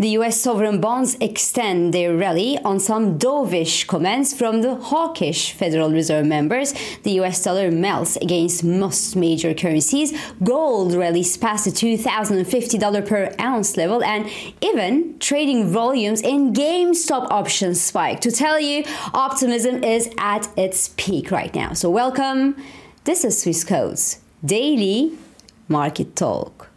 The US sovereign bonds extend their rally on some dovish comments from the hawkish Federal Reserve members. The US dollar melts against most major currencies. Gold rallies past the $2,050 per ounce level, and even trading volumes in GameStop options spike. To tell you, optimism is at its peak right now. So, welcome. This is Swissquote's Daily Market Talk.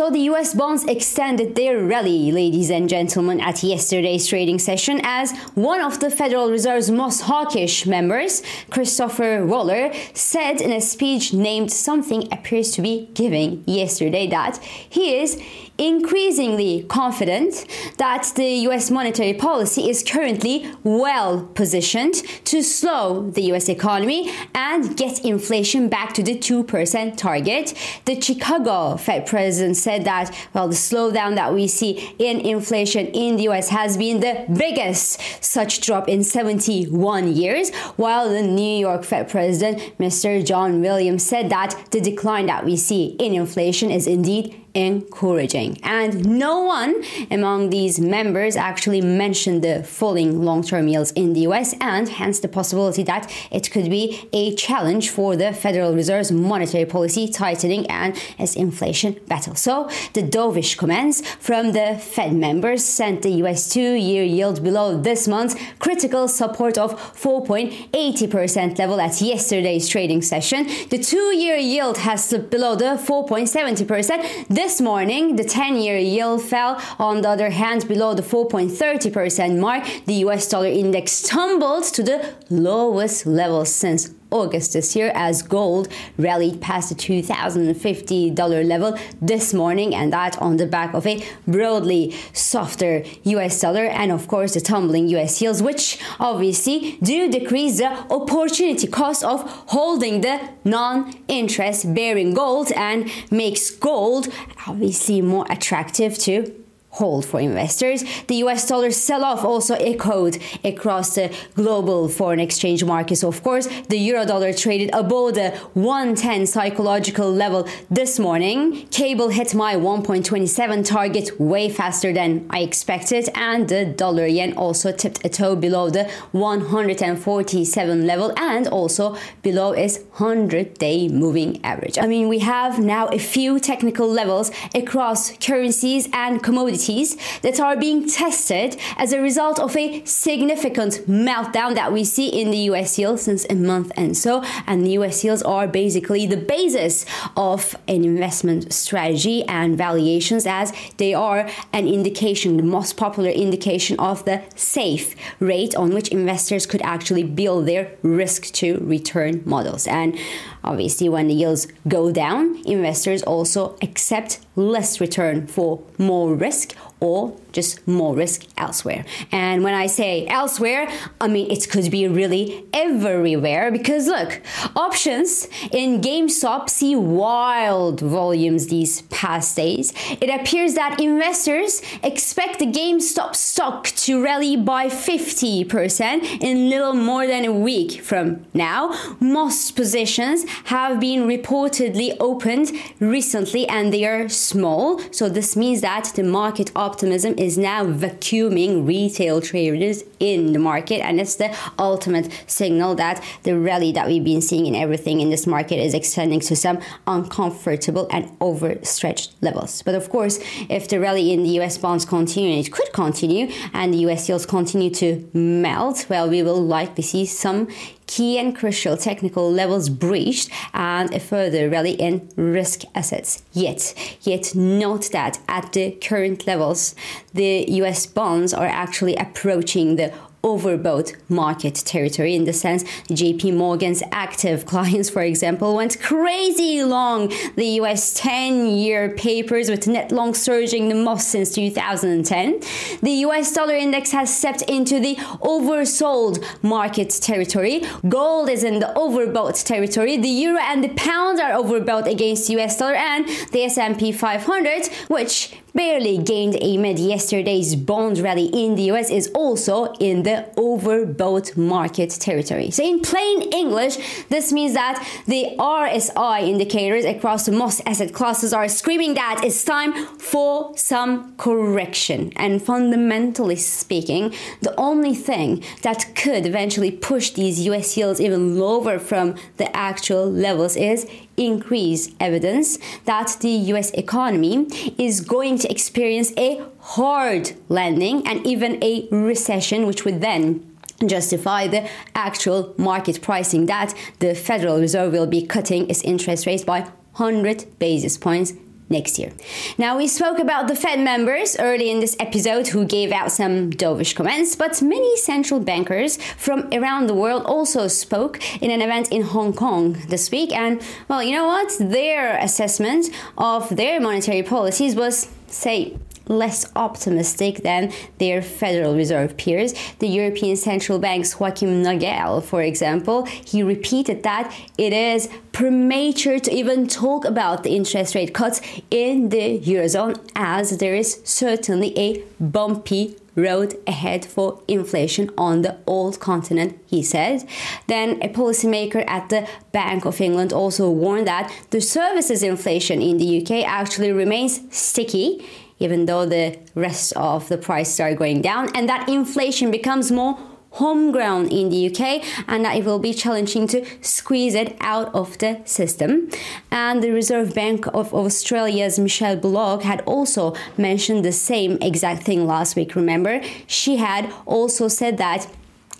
So the US bonds extended their rally, ladies and gentlemen, at yesterday's trading session as one of the Federal Reserve's most hawkish members, Christopher Waller, said in a speech named Something Appears to Be Giving yesterday that he is increasingly confident that the US monetary policy is currently well positioned to slow the US economy and get inflation back to the 2% target. The Chicago Fed president said that, well, the slowdown that we see in inflation in the US has been the biggest such drop in 71 years, while the New York Fed president, Mr. John Williams, said that the decline that we see in inflation is indeed encouraging. And no one among these members actually mentioned the falling long term yields in the US, and hence the possibility that it could be a challenge for the Federal Reserve's monetary policy tightening and its inflation battle. So, the dovish comments from the Fed members sent the US two year yield below this month's critical support of 4.80% level at yesterday's trading session. The two year yield has slipped below the 4.70%. This morning, the 10 year yield fell. On the other hand, below the 4.30% mark, the US dollar index tumbled to the lowest level since August this year as gold rallied past the $2,050 level this morning, and that on the back of a broadly softer US dollar and, of course, the tumbling US yields, which obviously do decrease the opportunity cost of holding the non interest bearing gold and makes gold obviously more attractive to hold for investors. The US dollar sell off also echoed across the global foreign exchange markets. Of course, the euro dollar traded above the 110 psychological level this morning. Cable hit my 1.27 target way faster than I expected, and the dollar yen also tipped a toe below the 147 level and also below its 100 day moving average. I mean, we have now a few technical levels across currencies and commodities that are being tested as a result of a significant meltdown that we see in the US yield since a month and so. And the US yields are basically the basis of an investment strategy and valuations as they are an indication, the most popular indication of the safe rate on which investors could actually build their risk to return models. And obviously, when the yields go down, investors also accept less return for more risk or just more risk elsewhere. And when I say elsewhere, I mean it could be really everywhere because look, options in GameStop see wild volumes these past days. It appears that investors expect the GameStop stock to rally by 50% in little more than a week from now. Most positions have been reportedly opened recently and they are small, so this means that the market optimism is now vacuuming retail traders in the market, and it's the ultimate signal that the rally that we've been seeing in everything in this market is extending to some uncomfortable and overstretched levels. But of course, if the rally in the US bonds continue, it could continue, and the US yields continue to melt, well, we will likely see some key and crucial technical levels breached and a further rally in risk assets. Yet, yet note that at the current levels, the US bonds are actually approaching the overbought market territory in the sense JP Morgan's active clients, for example, went crazy long the US 10 year papers with net long surging the most since 2010. The US dollar index has stepped into the oversold market territory. Gold is in the overbought territory. The euro and the pound are overbought against US dollar and the S&P 500, which barely gained amid yesterday's bond rally in the US is also in the overbought market territory. So, in plain English, this means that the RSI indicators across most asset classes are screaming that it's time for some correction. And fundamentally speaking, the only thing that could eventually push these US yields even lower from the actual levels is increased evidence that the US economy is going to experience a hard landing and even a recession, which would then justify the actual market pricing that the Federal Reserve will be cutting its interest rates by 100 basis points next year. Now, we spoke about the Fed members early in this episode who gave out some dovish comments, but many central bankers from around the world also spoke in an event in Hong Kong this week. And, well, you know what? Their assessment of their monetary policies was, say, less optimistic than their Federal Reserve peers. The European Central Bank's Joachim Nagel, for example, he repeated that it is premature to even talk about the interest rate cuts in the Eurozone as there is certainly a bumpy road ahead for inflation on the old continent, he said. Then a policymaker at the Bank of England also warned that the services inflation in the UK actually remains sticky even though the rest of the prices are going down, and that inflation becomes more homegrown in the UK and that it will be challenging to squeeze it out of the system. And the Reserve Bank of Australia's Michelle Bullock had also mentioned the same exact thing last week. Remember, she had also said that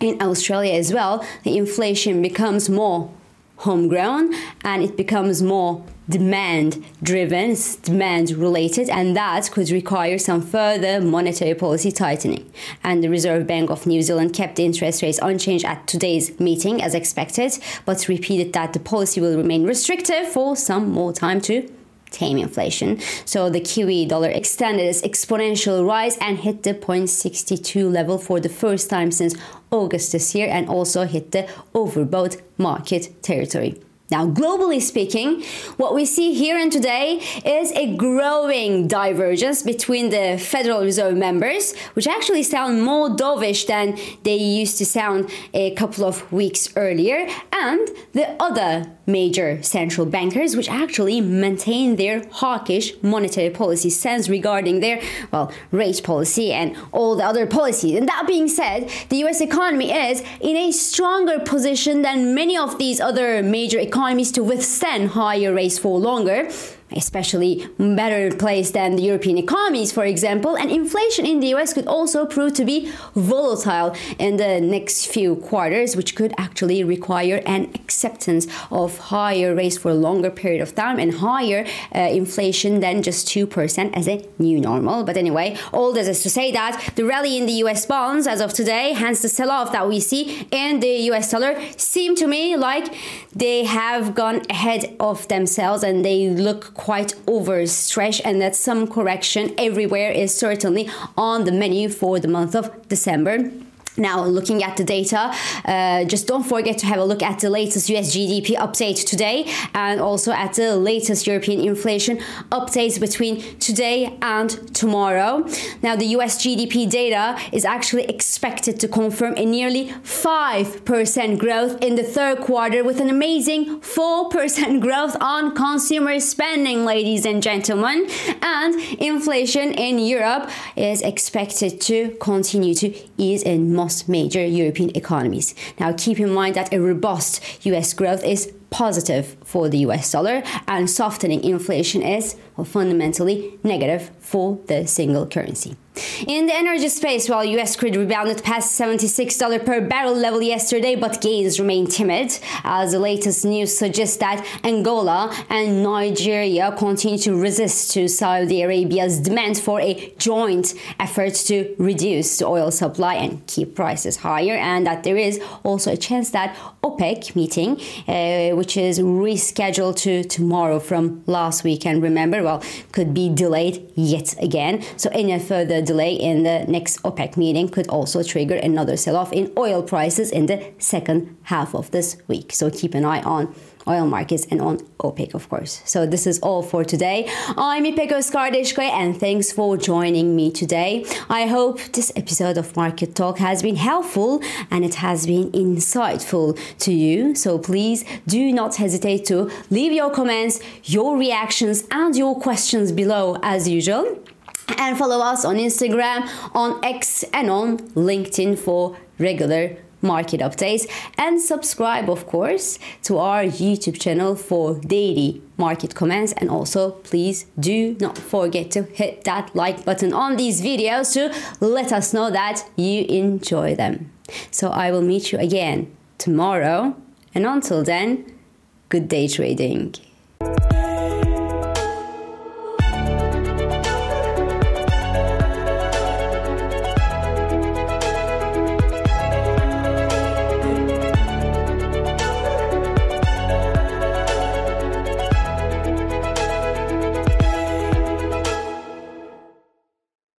in Australia as well, the inflation becomes more homegrown and it becomes more demand driven, demand related, and that could require some further monetary policy tightening. And the Reserve Bank of New Zealand kept the interest rates unchanged at today's meeting as expected, but repeated that the policy will remain restrictive for some more time to tame inflation. So the Kiwi dollar extended its exponential rise and hit the 0.62 level for the first time since August this year and also hit the overbought market territory. Now, globally speaking, what we see here and today is a growing divergence between the Federal Reserve members, which actually sound more dovish than they used to sound a couple of weeks earlier, and the other major central bankers, which actually maintain their hawkish monetary policy stance regarding their, well, rate policy and all the other policies. And that being said, the US economy is in a stronger position than many of these other major economies economies to withstand higher rates for longer especially better placed than the European economies, for example. And inflation in the US could also prove to be volatile in the next few quarters, which could actually require an acceptance of higher rates for a longer period of time and higher uh, inflation than just 2% as a new normal. But anyway, all this is to say that the rally in the US bonds as of today, hence the sell off that we see in the US dollar, seem to me like they have gone ahead of themselves and they look quite overstretched and that some correction everywhere is certainly on the menu for the month of December. Now, looking at the data, uh, just don't forget to have a look at the latest US GDP update today and also at the latest European inflation updates between today and tomorrow. Now, the US GDP data is actually expected to confirm a nearly 5% growth in the third quarter with an amazing 4% growth on consumer spending, ladies and gentlemen. And inflation in Europe is expected to continue to ease in most major European economies. Now, keep in mind that a robust US growth is positive for the US dollar and softening inflation is well, fundamentally negative for the single currency. In the energy space, while US crude rebounded past $76 per barrel level yesterday, but gains remain timid, as the latest news suggests that Angola and Nigeria continue to resist to Saudi Arabia's demand for a joint effort to reduce the oil supply and keep prices higher, and that there is also a chance that OPEC meeting, uh, which is rescheduled to tomorrow from last week, and remember, well, could be delayed yet again. So any further delay in the next OPEC meeting could also trigger another sell off in oil prices in the second half of this week. So keep an eye on oil markets and on OPEC, of course. So this is all for today. I'm Ipek Ozkardeskaya and thanks for joining me today. I hope this episode of Market Talk has been helpful and it has been insightful to you. So please do not hesitate to leave your comments, your reactions, and your questions below as usual and follow us on Instagram, on X, and on LinkedIn for regular market updates and subscribe of course to our YouTube channel for daily market comments and also please do not forget to hit that like button on these videos to let us know that you enjoy them. So I will meet you again tomorrow and until then good day trading.